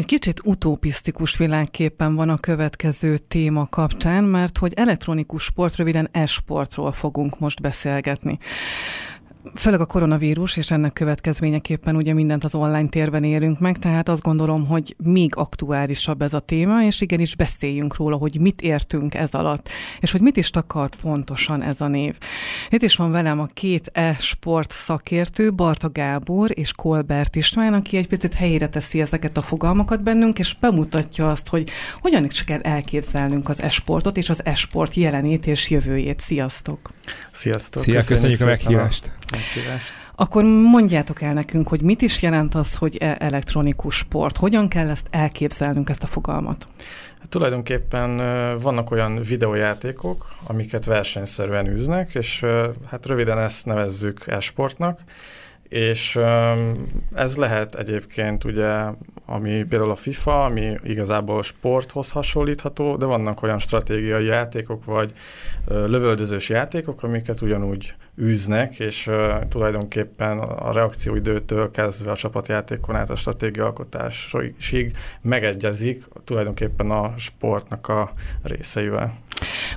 Egy kicsit utopisztikus világképpen van a következő téma kapcsán, mert hogy elektronikus sport, röviden e-sportról fogunk most beszélgetni. Főleg a koronavírus és ennek következményeképpen ugye mindent az online térben élünk meg, tehát azt gondolom, hogy még aktuálisabb ez a téma, és igenis beszéljünk róla, hogy mit értünk ez alatt, és hogy mit is takar pontosan ez a név. Itt is van velem a két e-sport szakértő, Barta Gábor és Kolbert István, aki egy picit helyére teszi ezeket a fogalmakat bennünk, és bemutatja azt, hogy hogyan is kell elképzelnünk az e-sportot és az e-sport jelenét és jövőjét. Sziasztok! Sziasztok! Szia, köszönjük, köszönjük a meghívást! Meghívást. Akkor mondjátok el nekünk, hogy mit is jelent az, hogy e- elektronikus sport? Hogyan kell ezt elképzelnünk, ezt a fogalmat? Hát tulajdonképpen vannak olyan videójátékok, amiket versenyszerűen űznek, és hát röviden ezt nevezzük e-sportnak, és ez lehet egyébként ugye, ami például a FIFA, ami igazából sporthoz hasonlítható, de vannak olyan stratégiai játékok, vagy lövöldözős játékok, amiket ugyanúgy űznek, és tulajdonképpen a reakcióidőtől kezdve a csapatjátékon át a stratégiaalkotásig megegyezik tulajdonképpen a sportnak a részeivel.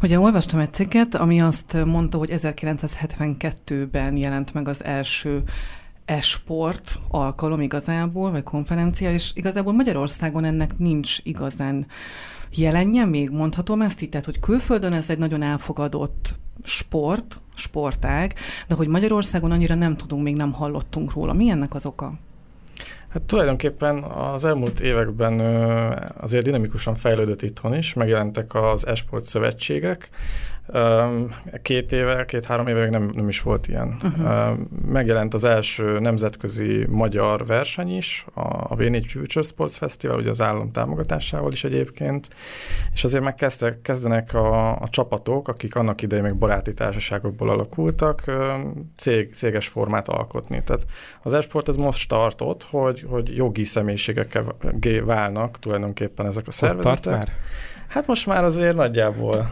Ugye olvastam egy cikket, ami azt mondta, hogy 1972-ben jelent meg az első esport alkalom igazából, vagy konferencia, és igazából Magyarországon ennek nincs igazán jelenje, még mondhatom ezt így, tehát hogy külföldön ez egy nagyon elfogadott sport, sportág, de hogy Magyarországon annyira nem tudunk, még nem hallottunk róla. Mi ennek az oka? Hát tulajdonképpen az elmúlt években azért dinamikusan fejlődött itthon is, megjelentek az esport szövetségek, Két éve, két-három éve nem, nem is volt ilyen. Uh-huh. Megjelent az első nemzetközi magyar verseny is, a V4 Future Sports Festival, ugye az állam támogatásával is egyébként, és azért megkezdtek, kezdenek a, a csapatok, akik annak idején még baráti társaságokból alakultak, cég, céges formát alkotni. Tehát az esport ez most tartott, hogy, hogy jogi személyiségekkel válnak tulajdonképpen ezek a szervezetek. Ott tart már? Hát most már azért nagyjából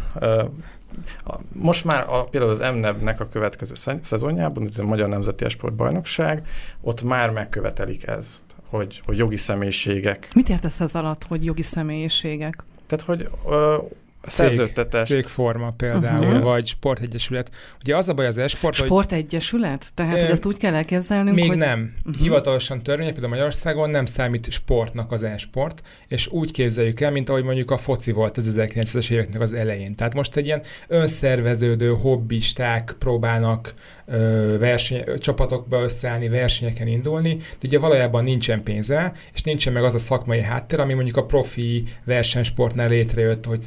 most már a, például az MNEB-nek a következő szezonjában, ez a Magyar Nemzeti Esportbajnokság, ott már megkövetelik ezt, hogy, hogy jogi személyiségek. Mit értesz ez alatt, hogy jogi személyiségek? Tehát, hogy ö, szerződtetés. Cégforma például, uh-huh. vagy sportegyesület. Ugye az a baj az esport, Sportegyesület? Tehát, hogy ezt úgy kell elképzelnünk, Még hogy... nem. Uh-huh. Hivatalosan törvények, például Magyarországon nem számít sportnak az esport, és úgy képzeljük el, mint ahogy mondjuk a foci volt az 1900-es éveknek az elején. Tehát most egy ilyen önszerveződő hobbisták próbálnak ö, verseny, csapatokba összeállni, versenyeken indulni, de ugye valójában nincsen pénze, és nincsen meg az a szakmai háttér, ami mondjuk a profi versenysportnál létrejött, hogy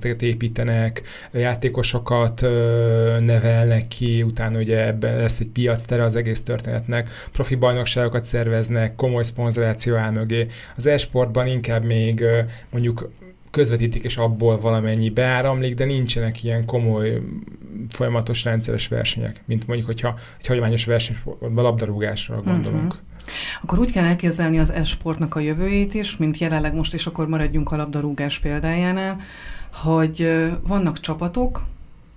szervezeteket építenek, játékosokat nevelnek ki, utána ugye ebben lesz egy piac tere az egész történetnek, profi bajnokságokat szerveznek, komoly szponzoráció áll mögé. Az e-sportban inkább még mondjuk közvetítik, és abból valamennyi beáramlik, de nincsenek ilyen komoly, folyamatos rendszeres versenyek, mint mondjuk, hogyha egy hagyományos versenysportban labdarúgásra gondolunk. Uh-huh. Akkor úgy kell elképzelni az e-sportnak a jövőjét is, mint jelenleg most, és akkor maradjunk a labdarúgás példájánál, hogy vannak csapatok,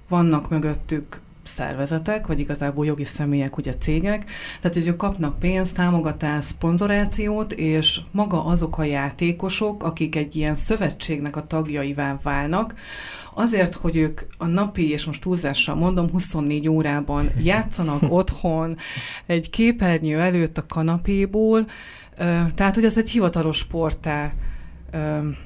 vannak mögöttük szervezetek, vagy igazából jogi személyek, ugye cégek, tehát hogy ők kapnak pénzt, támogatást, szponzorációt, és maga azok a játékosok, akik egy ilyen szövetségnek a tagjaivá válnak, azért, hogy ők a napi, és most túlzással mondom, 24 órában játszanak otthon, egy képernyő előtt a kanapéból, tehát, hogy ez egy hivatalos sportá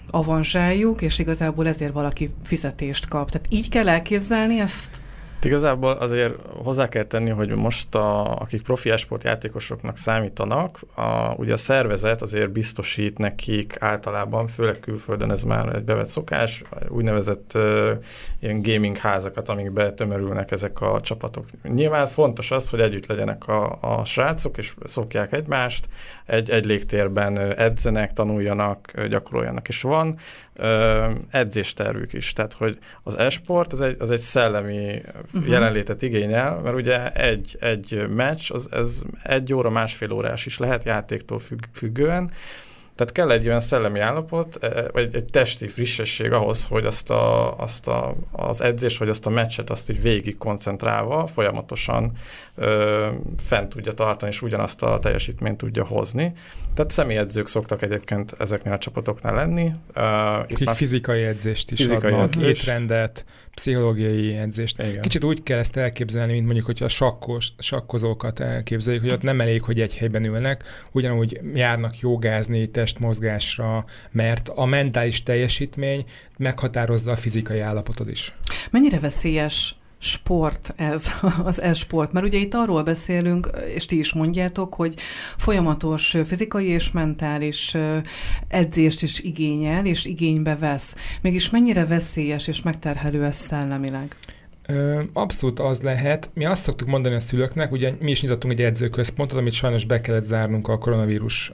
avanzsáljuk, és igazából ezért valaki fizetést kap. Tehát így kell elképzelni ezt? Igazából azért hozzá kell tenni, hogy most a, akik profi esport játékosoknak számítanak, a, ugye a szervezet azért biztosít nekik általában, főleg külföldön ez már egy bevett szokás, úgynevezett uh, ilyen gaming házakat, amikbe tömörülnek ezek a csapatok. Nyilván fontos az, hogy együtt legyenek a, a srácok, és szokják egymást, egy, egy légtérben edzenek, tanuljanak, gyakoroljanak, és van edzéstervük is. Tehát, hogy az esport az egy, az egy szellemi uh-huh. jelenlétet igényel, mert ugye egy, egy meccs, az, ez egy óra, másfél órás is lehet játéktól függ, függően, Tehát kell egy olyan szellemi állapot, e, e, vagy egy testi frissesség ahhoz, hogy azt, a, azt a, az edzés, vagy azt a meccset azt így végig koncentrálva, folyamatosan ö, fent tudja tartani, és ugyanazt a teljesítményt tudja hozni. Tehát személyedzők szoktak egyébként ezeknél a csapatoknál lenni. Uh, itt már fizikai edzést is fizikai adnak, edzést. étrendet, pszichológiai edzést. Igen. Kicsit úgy kell ezt elképzelni, mint mondjuk, hogyha a sakkos, sakkozókat elképzeljük, hogy ott nem elég, hogy egy helyben ülnek, ugyanúgy járnak jogázni, testmozgásra, mert a mentális teljesítmény meghatározza a fizikai állapotod is. Mennyire veszélyes sport ez, az e-sport? Mert ugye itt arról beszélünk, és ti is mondjátok, hogy folyamatos fizikai és mentális edzést is igényel, és igénybe vesz. Mégis mennyire veszélyes és megterhelő ez szellemileg? Abszolút az lehet. Mi azt szoktuk mondani a szülőknek, ugye mi is nyitottunk egy edzőközpontot, amit sajnos be kellett zárnunk a koronavírus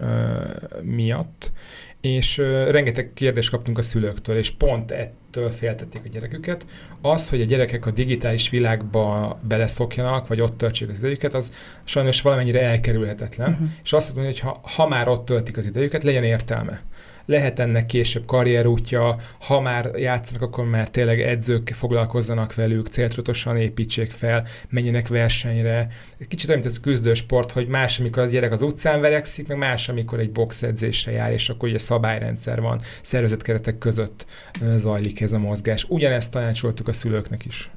miatt, és rengeteg kérdést kaptunk a szülőktől, és pont ettől féltették a gyereküket. Az, hogy a gyerekek a digitális világba beleszokjanak, vagy ott töltsék az idejüket, az sajnos valamennyire elkerülhetetlen. Uh-huh. És azt mondom, hogy ha, ha már ott töltik az idejüket, legyen értelme lehet ennek később karrierútja, ha már játszanak, akkor már tényleg edzők foglalkozzanak velük, céltudatosan építsék fel, menjenek versenyre. Kicsit olyan, mint ez a küzdősport, hogy más, amikor az gyerek az utcán verekszik, meg más, amikor egy boxedzésre jár, és akkor ugye szabályrendszer van, szervezetkeretek között zajlik ez a mozgás. Ugyanezt tanácsoltuk a szülőknek is.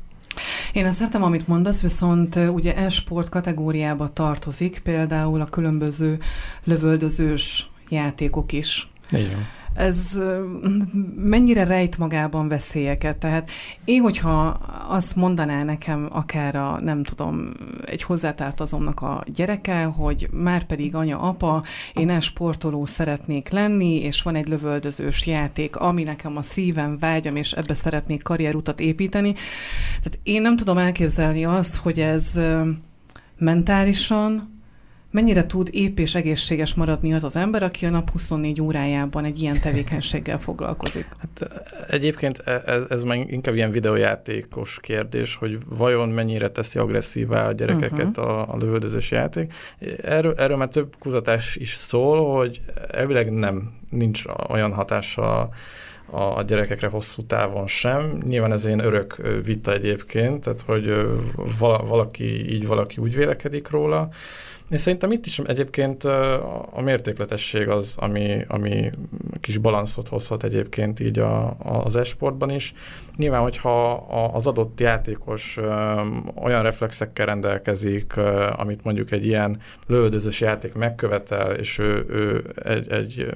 Én ezt értem, amit mondasz, viszont ugye e-sport kategóriába tartozik például a különböző lövöldözős játékok is. Igen. Ez mennyire rejt magában veszélyeket? Tehát én, hogyha azt mondaná nekem akár a, nem tudom, egy hozzátártazomnak a gyereke, hogy már pedig anya, apa, én el sportoló szeretnék lenni, és van egy lövöldözős játék, ami nekem a szívem, vágyam, és ebbe szeretnék karrierutat építeni. Tehát én nem tudom elképzelni azt, hogy ez mentálisan, mennyire tud épp és egészséges maradni az az ember, aki a nap 24 órájában egy ilyen tevékenységgel foglalkozik? Hát egyébként e, ez, ez már inkább ilyen videójátékos kérdés, hogy vajon mennyire teszi agresszívá a gyerekeket uh-huh. a, a lövöldözős játék. Erről, erről már több kutatás is szól, hogy elvileg nem, nincs olyan hatása a gyerekekre hosszú távon sem. Nyilván ez ilyen örök vita egyébként, tehát hogy valaki így, valaki úgy vélekedik róla. És szerintem itt is egyébként a mértékletesség az, ami, ami kis balanszot hozhat egyébként így a, az esportban is. Nyilván, hogyha az adott játékos olyan reflexekkel rendelkezik, amit mondjuk egy ilyen lövöldözős játék megkövetel, és ő, ő egy, egy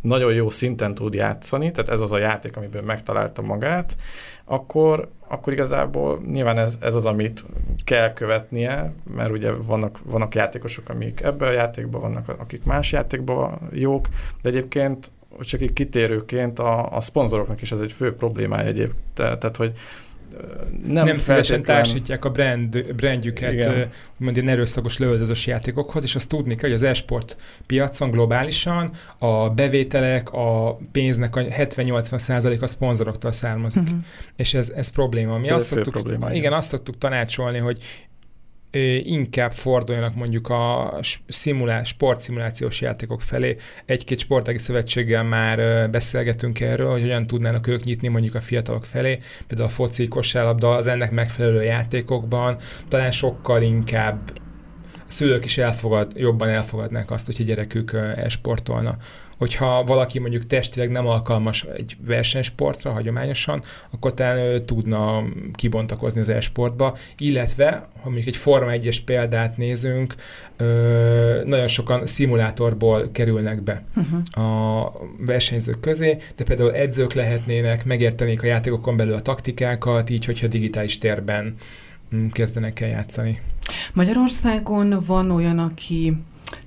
nagyon jó szinten tud játszani, tehát ez az a játék, amiből megtalálta magát, akkor, akkor igazából nyilván ez, ez az, amit kell követnie, mert ugye vannak, vannak játékosok, amik ebben a játékban vannak, akik más játékban jók, de egyébként csak így kitérőként a, a szponzoroknak is ez egy fő problémája egyébként, tehát hogy nem, nem feltétlen... társítják a brand, brandjüket úgymond ilyen erőszakos lövöldözős játékokhoz, és azt tudni kell, hogy az esport piacon globálisan a bevételek, a pénznek a 70-80 a szponzoroktól származik. Uh-huh. És ez, ez probléma. Mi azt szoktuk, probléma, igen, igen, azt szoktuk tanácsolni, hogy inkább forduljanak mondjuk a szimulás, sportszimulációs játékok felé. Egy-két sportági szövetséggel már beszélgetünk erről, hogy hogyan tudnának ők nyitni mondjuk a fiatalok felé, például a foci, kosárlabda, az ennek megfelelő játékokban, talán sokkal inkább a szülők is elfogad, jobban elfogadnák azt, hogy a gyerekük esportolna hogyha valaki mondjuk testileg nem alkalmas egy versenysportra hagyományosan, akkor talán ő tudna kibontakozni az e-sportba, illetve, ha mondjuk egy Forma 1-es példát nézünk, ö, nagyon sokan szimulátorból kerülnek be uh-huh. a versenyzők közé, de például edzők lehetnének, megértenék a játékokon belül a taktikákat, így, hogyha digitális térben mm, kezdenek el játszani. Magyarországon van olyan, aki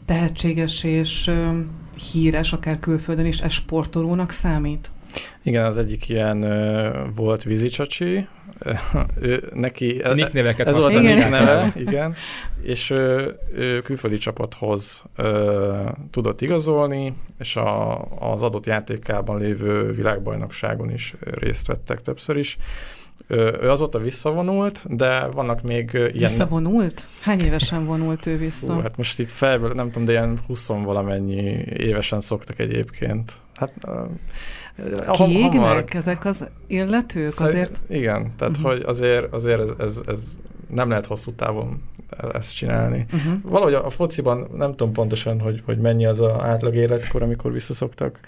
tehetséges és híres, akár külföldön is, ez sportolónak számít? Igen, az egyik ilyen uh, volt vízicsacsi, ő, neki a nick neveket ez volt a nick neve, igen, és ő, ő külföldi csapathoz ö, tudott igazolni, és a, az adott játékában lévő világbajnokságon is részt vettek többször is. Ő azóta visszavonult, de vannak még ilyen... Visszavonult? Hány évesen vonult ő vissza? Hú, hát most itt felből, nem tudom, de ilyen 20 valamennyi évesen szoktak egyébként. Hát Kiégnek hamar... ezek az illetők Szerint, azért? Igen, tehát uh-huh. hogy azért, azért ez, ez, ez nem lehet hosszú távon ezt csinálni. Uh-huh. Valahogy a, a fociban nem tudom pontosan, hogy, hogy mennyi az a átlag életkor, amikor visszaszoktak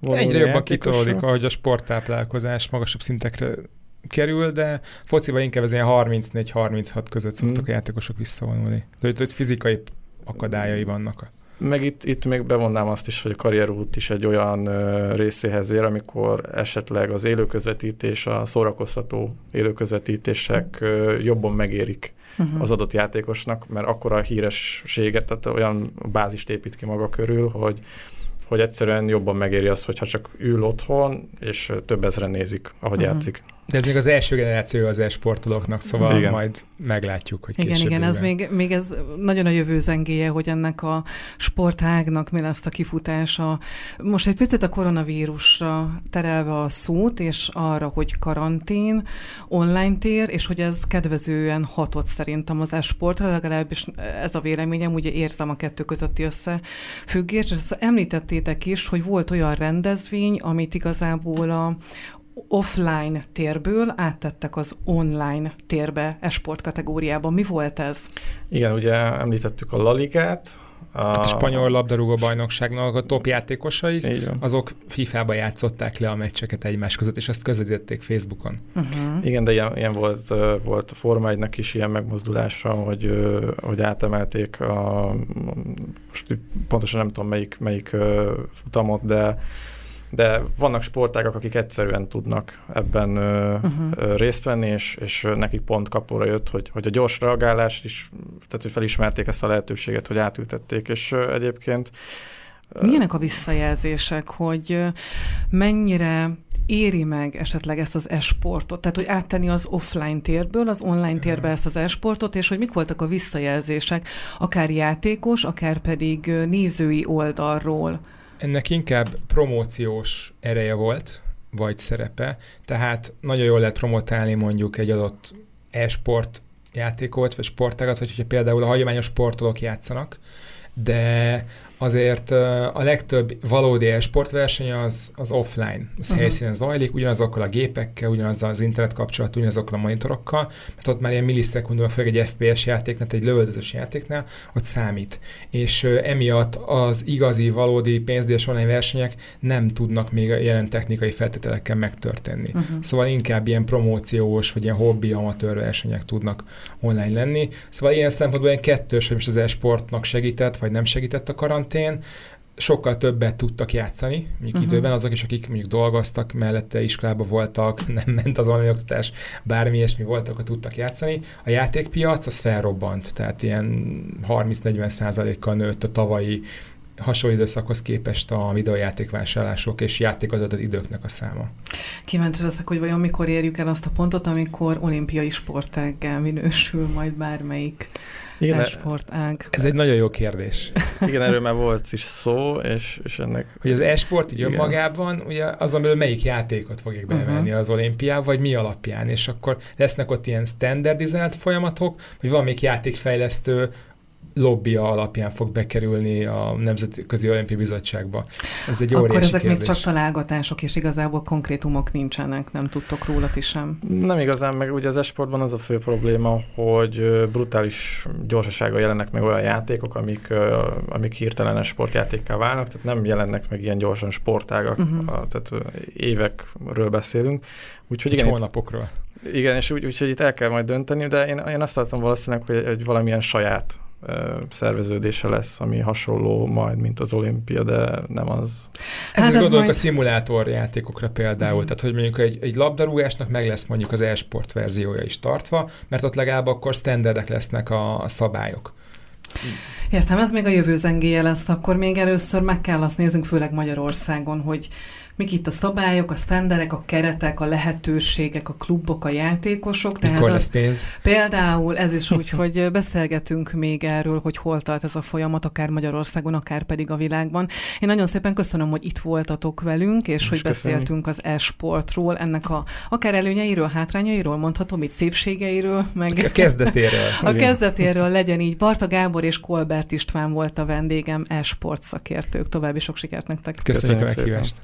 Egyre jobban kitolódik, ahogy a sporttáplálkozás magasabb szintekre kerül, de fociban inkább ez ilyen 34-36 között szoktak mm. a játékosok visszavonulni. De hogy fizikai akadályai vannak. Meg itt, itt még bevonnám azt is, hogy a karrierút is egy olyan részéhez ér, amikor esetleg az élőközvetítés, a szórakoztató élőközvetítések jobban megérik uh-huh. az adott játékosnak, mert akkor a hírességet, tehát olyan bázist épít ki maga körül, hogy hogy egyszerűen jobban megéri az, hogyha csak ül otthon, és több ezre nézik, ahogy uh-huh. játszik. De ez még az első generáció az e-sportolóknak, szóval igen. majd meglátjuk, hogy Igen, igen, ez még, még ez nagyon a jövő zengéje, hogy ennek a sportágnak mi lesz a kifutása. Most egy picit a koronavírusra terelve a szót, és arra, hogy karantén, online tér, és hogy ez kedvezően hatott szerintem az e-sportra, legalábbis ez a véleményem, ugye érzem a kettő közötti összefüggést, és ezt említettétek is, hogy volt olyan rendezvény, amit igazából a, offline térből áttettek az online térbe esport kategóriában. Mi volt ez? Igen, ugye említettük a Laligát, a, a spanyol labdarúgó bajnokságnak a top játékosai, azok FIFA-ba játszották le a meccseket egymás között, és azt közvetítették Facebookon. Uh-huh. Igen, de ilyen, ilyen volt, volt a Forma 1 is ilyen megmozdulása, hogy, hogy átemelték a, most pontosan nem tudom melyik, melyik futamot, de de vannak sportágak, akik egyszerűen tudnak ebben uh-huh. részt venni, és, és nekik pont kapóra jött, hogy, hogy a gyors reagálást is, tehát hogy felismerték ezt a lehetőséget, hogy átültették, és egyébként Milyenek a visszajelzések, hogy mennyire éri meg esetleg ezt az esportot? Tehát, hogy áttenni az offline térből az online térbe ezt az esportot, és hogy mik voltak a visszajelzések, akár játékos, akár pedig nézői oldalról? Ennek inkább promóciós ereje volt, vagy szerepe, tehát nagyon jól lehet promotálni mondjuk egy adott e-sport játékot, vagy sportágat, hogyha például a hagyományos sportolók játszanak, de azért a legtöbb valódi sportverseny az, az offline, az uh-huh. helyszínen zajlik, ugyanazokkal a gépekkel, ugyanazzal az internet kapcsolat, ugyanazokkal a monitorokkal, mert ott már ilyen millisekundumban, főleg egy FPS játéknál, egy lövöldözős játéknál, ott számít. És emiatt az igazi, valódi pénzdíjas online versenyek nem tudnak még a jelen technikai feltételekkel megtörténni. Uh-huh. Szóval inkább ilyen promóciós, vagy ilyen hobbi, amatőr versenyek tudnak online lenni. Szóval ilyen szempontból ilyen kettős, hogy most az e-sportnak segített, vagy nem segített a karant, karantén, sokkal többet tudtak játszani, mondjuk uh-huh. időben azok is, akik mondjuk dolgoztak, mellette iskolába voltak, nem ment az online oktatás, bármi ilyesmi voltak, tudtak játszani. A játékpiac az felrobbant, tehát ilyen 30-40 százalékkal nőtt a tavalyi hasonló időszakhoz képest a videójátékvásárlások és játékadatott időknek a száma. Kíváncsi leszek, hogy vajon mikor érjük el azt a pontot, amikor olimpiai sportággá minősül majd bármelyik igen, e-sportág. Ez egy nagyon jó kérdés. Igen, erről már volt is szó, és, és ennek... Hogy az e-sport így önmagában, ugye azon belül melyik játékot fogják bevenni uh-huh. az olimpiába, vagy mi alapján, és akkor lesznek ott ilyen standardizált folyamatok, vagy valamelyik játékfejlesztő lobbia alapján fog bekerülni a Nemzetközi Olimpiai Bizottságba. Ez egy Akkor ezek kérdés. még csak találgatások, és igazából konkrétumok nincsenek, nem tudtok róla is sem. Nem igazán, meg ugye az esportban az a fő probléma, hogy brutális gyorsasággal jelennek meg olyan játékok, amik, amik hirtelen sportjátékká válnak, tehát nem jelennek meg ilyen gyorsan sportágak, uh-huh. tehát évekről beszélünk. Úgyhogy igen, hónapokról. Igen, és úgy, úgyhogy itt el kell majd dönteni, de én, én azt tartom valószínűleg, hogy egy valamilyen saját szerveződése lesz, ami hasonló majd, mint az olimpia, de nem az. Hát gondolok majd... a szimulátor játékokra például, mm. tehát hogy mondjuk egy, egy labdarúgásnak meg lesz mondjuk az e-sport verziója is tartva, mert ott legalább akkor standardek lesznek a, a szabályok. Értem, ez még a jövő zengéje lesz, akkor még először meg kell azt néznünk, főleg Magyarországon, hogy mik itt a szabályok, a sztenderek, a keretek, a lehetőségek, a klubok, a játékosok. Tehát Mikor lesz pénz? Például ez is úgy, hogy beszélgetünk még erről, hogy hol tart ez a folyamat, akár Magyarországon, akár pedig a világban. Én nagyon szépen köszönöm, hogy itt voltatok velünk, és Most hogy köszönjük. beszéltünk az e-sportról, ennek a akár előnyeiről, hátrányairól, mondhatom, itt szépségeiről, meg a kezdetéről. a kezdetéről legyen így. Barta Gábor és Kolbert István volt a vendégem, e-sport szakértők. További sok sikert nektek. Köszönjük, Köszönjük a meghívást.